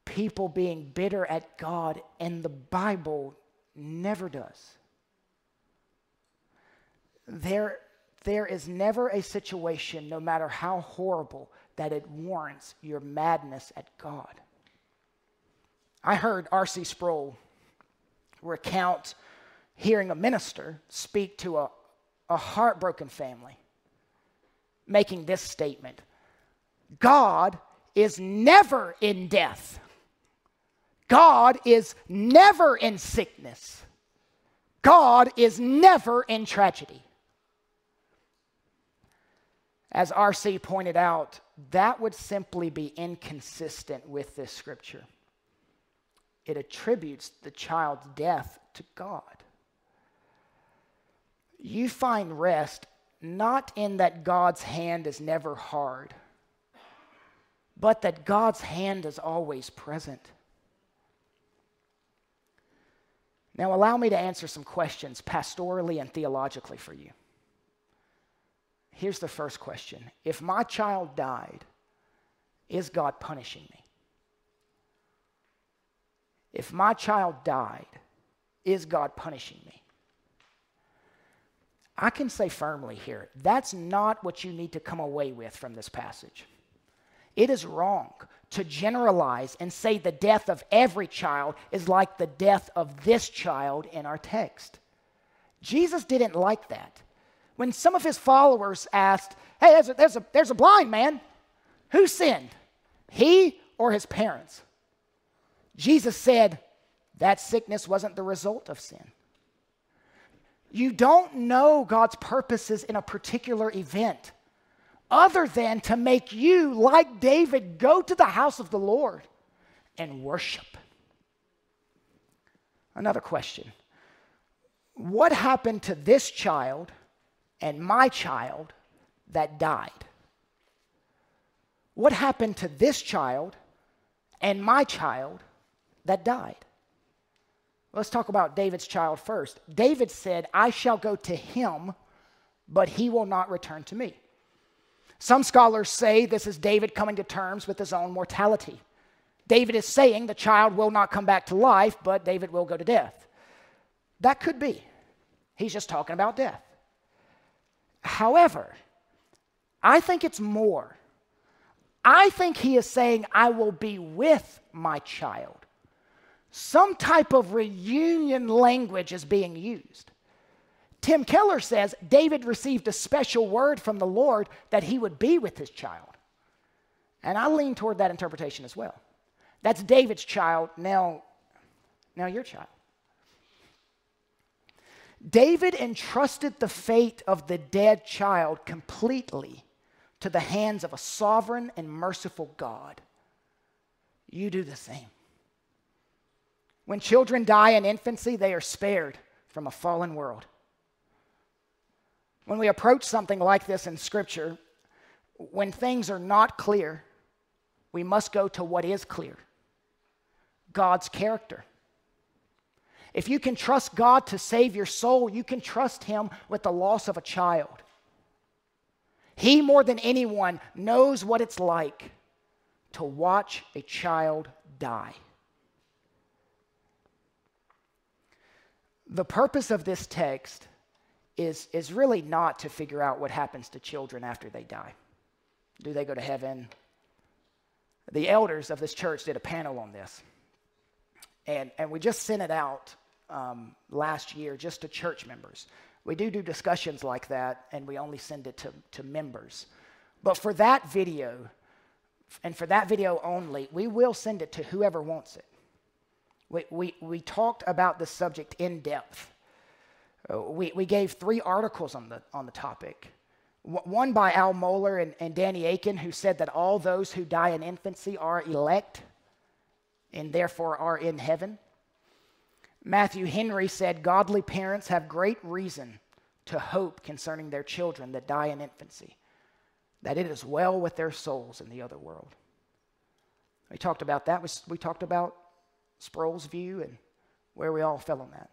people being bitter at God, and the Bible never does. There, there is never a situation, no matter how horrible, that it warrants your madness at God. I heard R.C. Sproul recount hearing a minister speak to a, a heartbroken family, making this statement God is never in death. God is never in sickness. God is never in tragedy. As R.C. pointed out, that would simply be inconsistent with this scripture. It attributes the child's death to God. You find rest not in that God's hand is never hard, but that God's hand is always present. Now, allow me to answer some questions pastorally and theologically for you. Here's the first question If my child died, is God punishing me? If my child died, is God punishing me? I can say firmly here that's not what you need to come away with from this passage. It is wrong to generalize and say the death of every child is like the death of this child in our text. Jesus didn't like that. When some of his followers asked, Hey, there's a, there's a, there's a blind man, who sinned? He or his parents? Jesus said, That sickness wasn't the result of sin. You don't know God's purposes in a particular event other than to make you, like David, go to the house of the Lord and worship. Another question What happened to this child and my child that died? What happened to this child and my child that died? Let's talk about David's child first. David said, I shall go to him, but he will not return to me. Some scholars say this is David coming to terms with his own mortality. David is saying the child will not come back to life, but David will go to death. That could be. He's just talking about death. However, I think it's more. I think he is saying, I will be with my child. Some type of reunion language is being used. Tim Keller says David received a special word from the Lord that he would be with his child. And I lean toward that interpretation as well. That's David's child, now, now your child. David entrusted the fate of the dead child completely to the hands of a sovereign and merciful God. You do the same. When children die in infancy, they are spared from a fallen world. When we approach something like this in Scripture, when things are not clear, we must go to what is clear God's character. If you can trust God to save your soul, you can trust Him with the loss of a child. He, more than anyone, knows what it's like to watch a child die. The purpose of this text is, is really not to figure out what happens to children after they die. Do they go to heaven? The elders of this church did a panel on this. And, and we just sent it out um, last year just to church members. We do do discussions like that, and we only send it to, to members. But for that video, and for that video only, we will send it to whoever wants it. We, we, we talked about the subject in depth. Uh, we, we gave three articles on the, on the topic. One by Al Mohler and, and Danny Akin, who said that all those who die in infancy are elect and therefore are in heaven. Matthew Henry said, Godly parents have great reason to hope concerning their children that die in infancy, that it is well with their souls in the other world. We talked about that. We, We talked about Sproul's view and where we all fell on that.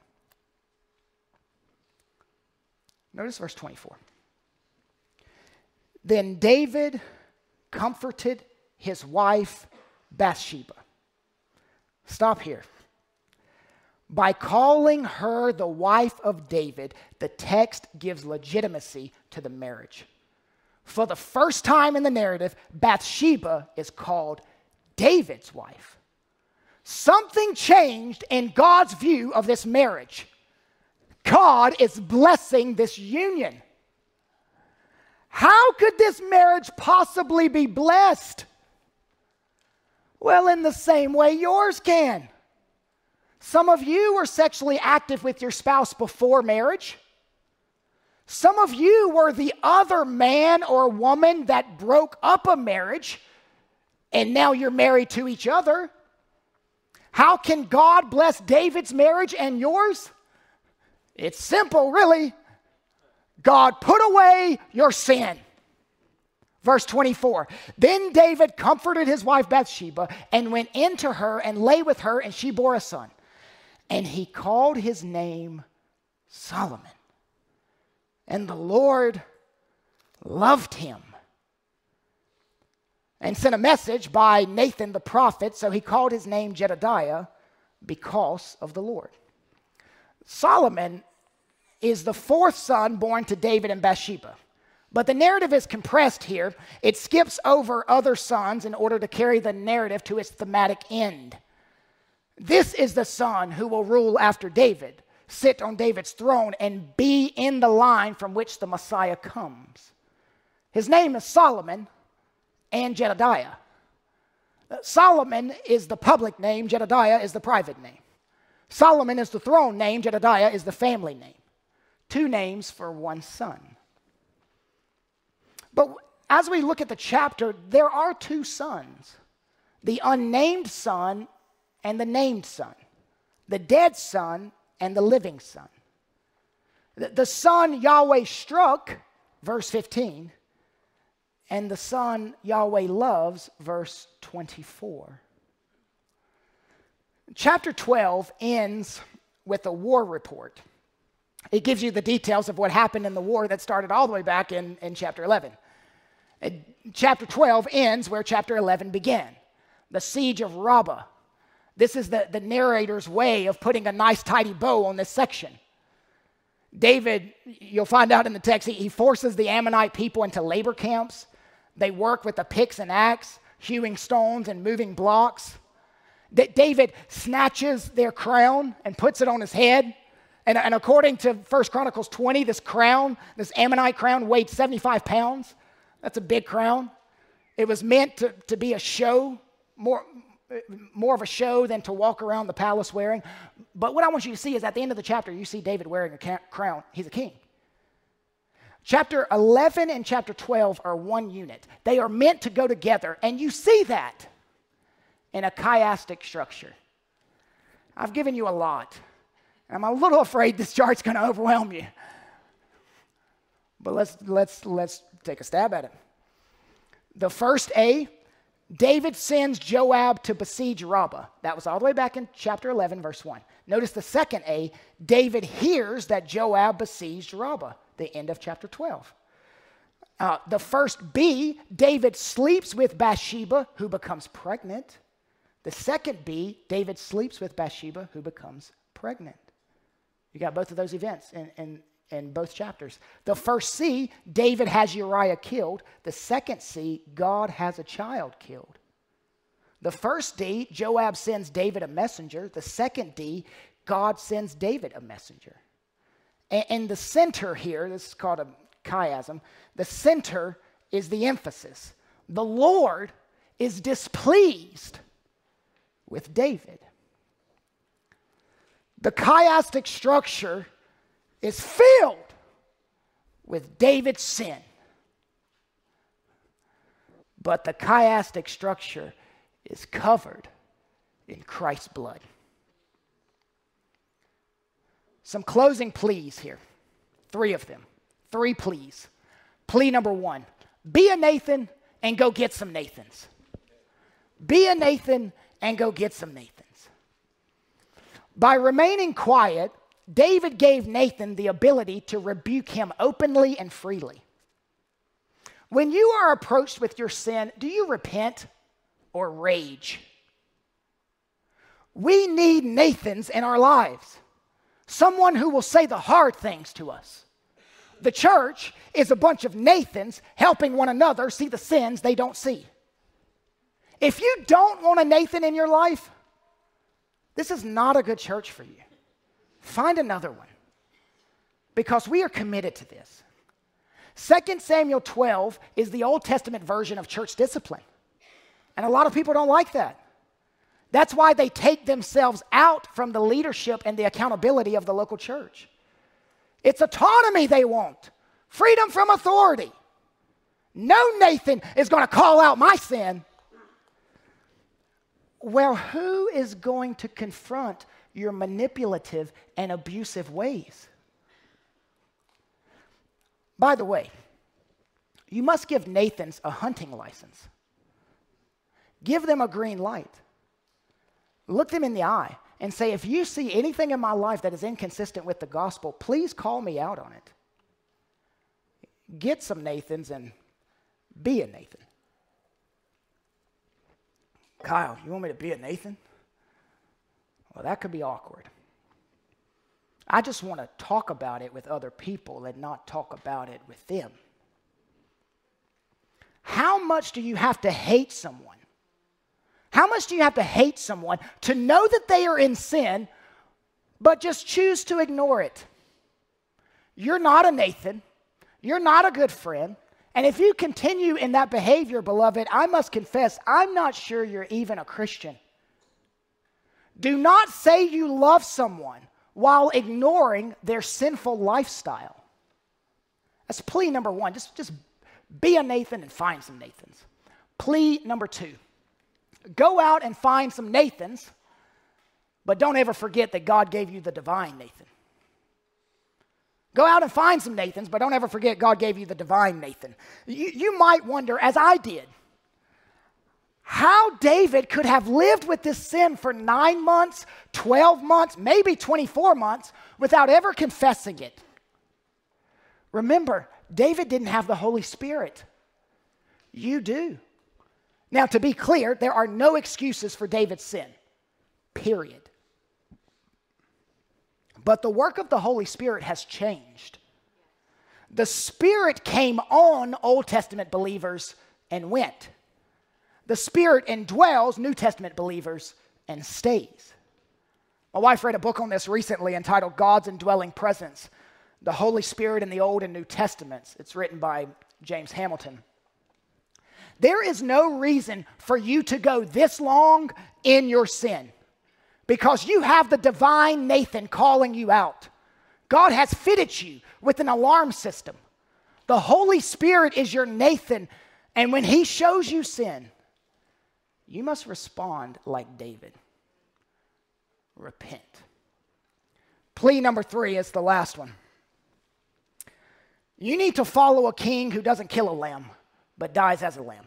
Notice verse 24. Then David comforted his wife Bathsheba. Stop here. By calling her the wife of David, the text gives legitimacy to the marriage. For the first time in the narrative, Bathsheba is called David's wife. Something changed in God's view of this marriage. God is blessing this union. How could this marriage possibly be blessed? Well, in the same way yours can. Some of you were sexually active with your spouse before marriage. Some of you were the other man or woman that broke up a marriage, and now you're married to each other. How can God bless David's marriage and yours? It's simple, really. God put away your sin. Verse 24 Then David comforted his wife Bathsheba and went into her and lay with her, and she bore a son. And he called his name Solomon. And the Lord loved him and sent a message by Nathan the prophet. So he called his name Jedediah because of the Lord. Solomon is the fourth son born to David and Bathsheba. But the narrative is compressed here. It skips over other sons in order to carry the narrative to its thematic end. This is the son who will rule after David, sit on David's throne, and be in the line from which the Messiah comes. His name is Solomon and Jedediah. Uh, Solomon is the public name, Jedediah is the private name. Solomon is the throne name, Jedediah is the family name. Two names for one son. But as we look at the chapter, there are two sons the unnamed son and the named son, the dead son and the living son. The, the son Yahweh struck, verse 15, and the son Yahweh loves, verse 24. Chapter 12 ends with a war report. It gives you the details of what happened in the war that started all the way back in, in chapter 11. Chapter 12 ends where chapter 11 began the siege of Rabbah. This is the, the narrator's way of putting a nice, tidy bow on this section. David, you'll find out in the text, he, he forces the Ammonite people into labor camps. They work with the picks and axe, hewing stones and moving blocks. That David snatches their crown and puts it on his head. And, and according to 1 Chronicles 20, this crown, this Ammonite crown, weighed 75 pounds. That's a big crown. It was meant to, to be a show, more, more of a show than to walk around the palace wearing. But what I want you to see is at the end of the chapter, you see David wearing a crown. He's a king. Chapter 11 and chapter 12 are one unit, they are meant to go together, and you see that in a chiastic structure. I've given you a lot. I'm a little afraid this chart's going to overwhelm you. But let's, let's, let's take a stab at it. The first A, David sends Joab to besiege Rabbah. That was all the way back in chapter 11, verse 1. Notice the second A, David hears that Joab besieged Rabbah, the end of chapter 12. Uh, the first B, David sleeps with Bathsheba, who becomes pregnant. The second B, David sleeps with Bathsheba, who becomes pregnant. You got both of those events in, in, in both chapters. The first C, David has Uriah killed. The second C, God has a child killed. The first D, Joab sends David a messenger. The second D, God sends David a messenger. And, and the center here, this is called a chiasm, the center is the emphasis. The Lord is displeased with David. The chiastic structure is filled with David's sin. but the chiastic structure is covered in Christ's blood. Some closing pleas here. Three of them. Three pleas. Plea number one be a Nathan and go get some Nathans. Be a Nathan and go get some Nathans. By remaining quiet, David gave Nathan the ability to rebuke him openly and freely. When you are approached with your sin, do you repent or rage? We need Nathans in our lives, someone who will say the hard things to us. The church is a bunch of Nathans helping one another see the sins they don't see. If you don't want a Nathan in your life, this is not a good church for you. Find another one because we are committed to this. 2 Samuel 12 is the Old Testament version of church discipline. And a lot of people don't like that. That's why they take themselves out from the leadership and the accountability of the local church. It's autonomy they want, freedom from authority. No Nathan is going to call out my sin. Well, who is going to confront your manipulative and abusive ways? By the way, you must give Nathans a hunting license. Give them a green light. Look them in the eye and say, if you see anything in my life that is inconsistent with the gospel, please call me out on it. Get some Nathans and be a Nathan. Kyle, you want me to be a Nathan? Well, that could be awkward. I just want to talk about it with other people and not talk about it with them. How much do you have to hate someone? How much do you have to hate someone to know that they are in sin, but just choose to ignore it? You're not a Nathan. You're not a good friend. And if you continue in that behavior, beloved, I must confess, I'm not sure you're even a Christian. Do not say you love someone while ignoring their sinful lifestyle. That's plea number one. Just, just be a Nathan and find some Nathans. Plea number two go out and find some Nathans, but don't ever forget that God gave you the divine Nathan. Go out and find some Nathans, but don't ever forget God gave you the divine Nathan. You, you might wonder, as I did, how David could have lived with this sin for nine months, 12 months, maybe 24 months without ever confessing it. Remember, David didn't have the Holy Spirit. You do. Now, to be clear, there are no excuses for David's sin, period. But the work of the Holy Spirit has changed. The Spirit came on Old Testament believers and went. The Spirit indwells New Testament believers and stays. My wife read a book on this recently entitled God's Indwelling Presence The Holy Spirit in the Old and New Testaments. It's written by James Hamilton. There is no reason for you to go this long in your sin because you have the divine Nathan calling you out. God has fitted you with an alarm system. The Holy Spirit is your Nathan, and when He shows you sin, you must respond like David repent. Plea number three is the last one. You need to follow a king who doesn't kill a lamb, but dies as a lamb.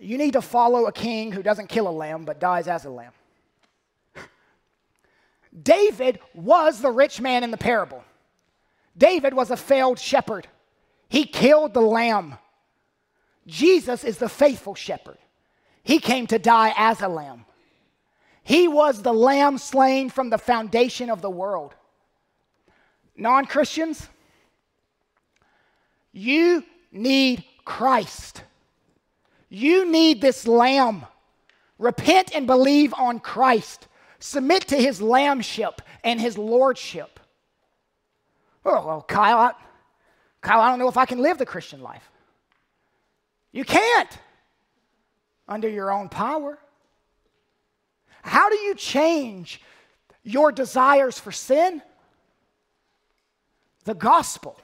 You need to follow a king who doesn't kill a lamb, but dies as a lamb. David was the rich man in the parable. David was a failed shepherd. He killed the lamb. Jesus is the faithful shepherd. He came to die as a lamb. He was the lamb slain from the foundation of the world. Non Christians, you need Christ. You need this lamb. Repent and believe on Christ. Submit to his lambship and his lordship. Oh, well, Kyle, I, Kyle, I don't know if I can live the Christian life. You can't under your own power. How do you change your desires for sin? The gospel.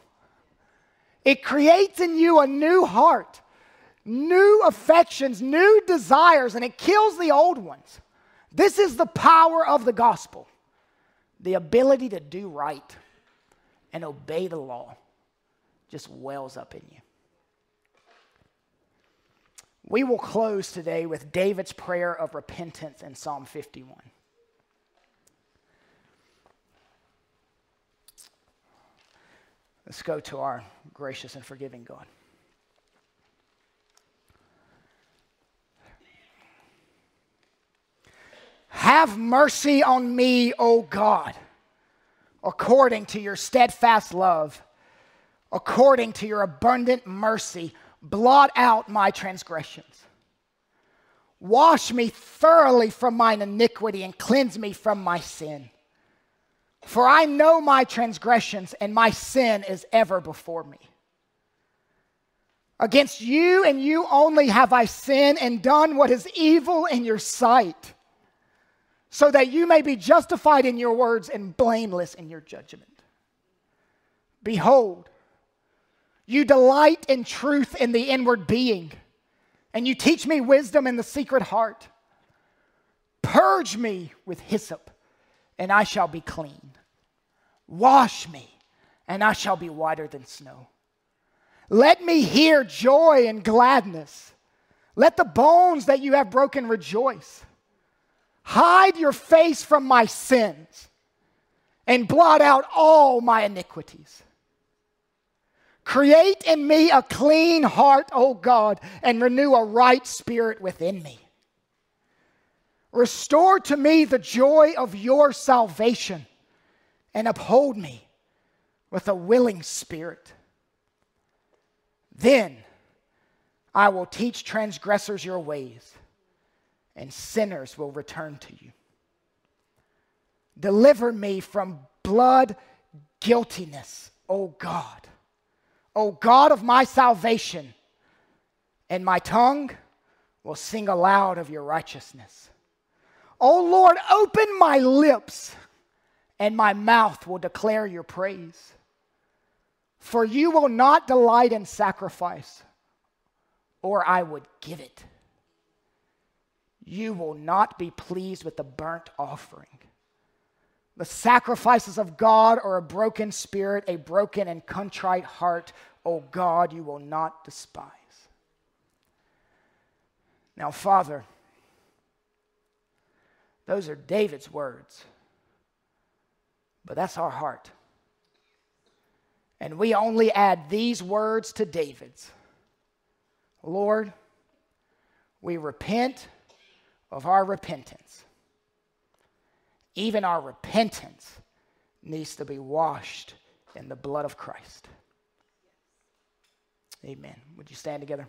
It creates in you a new heart, new affections, new desires, and it kills the old ones. This is the power of the gospel the ability to do right and obey the law just wells up in you. We will close today with David's prayer of repentance in Psalm 51. Let's go to our gracious and forgiving God. Have mercy on me, O God, according to your steadfast love, according to your abundant mercy. Blot out my transgressions. Wash me thoroughly from mine iniquity and cleanse me from my sin. For I know my transgressions, and my sin is ever before me. Against you and you only have I sinned and done what is evil in your sight, so that you may be justified in your words and blameless in your judgment. Behold, you delight in truth in the inward being, and you teach me wisdom in the secret heart. Purge me with hyssop and I shall be clean. Wash me, and I shall be whiter than snow. Let me hear joy and gladness. Let the bones that you have broken rejoice. Hide your face from my sins and blot out all my iniquities. Create in me a clean heart, O God, and renew a right spirit within me. Restore to me the joy of your salvation and uphold me with a willing spirit. Then I will teach transgressors your ways, and sinners will return to you. Deliver me from blood guiltiness, O God. O God of my salvation, and my tongue will sing aloud of your righteousness. O Lord, open my lips, and my mouth will declare your praise. For you will not delight in sacrifice, or I would give it. You will not be pleased with the burnt offering. The sacrifices of God are a broken spirit, a broken and contrite heart. O oh God, you will not despise. Now, Father, those are David's words. But that's our heart. And we only add these words to David's Lord, we repent of our repentance. Even our repentance needs to be washed in the blood of Christ. Amen. Would you stand together?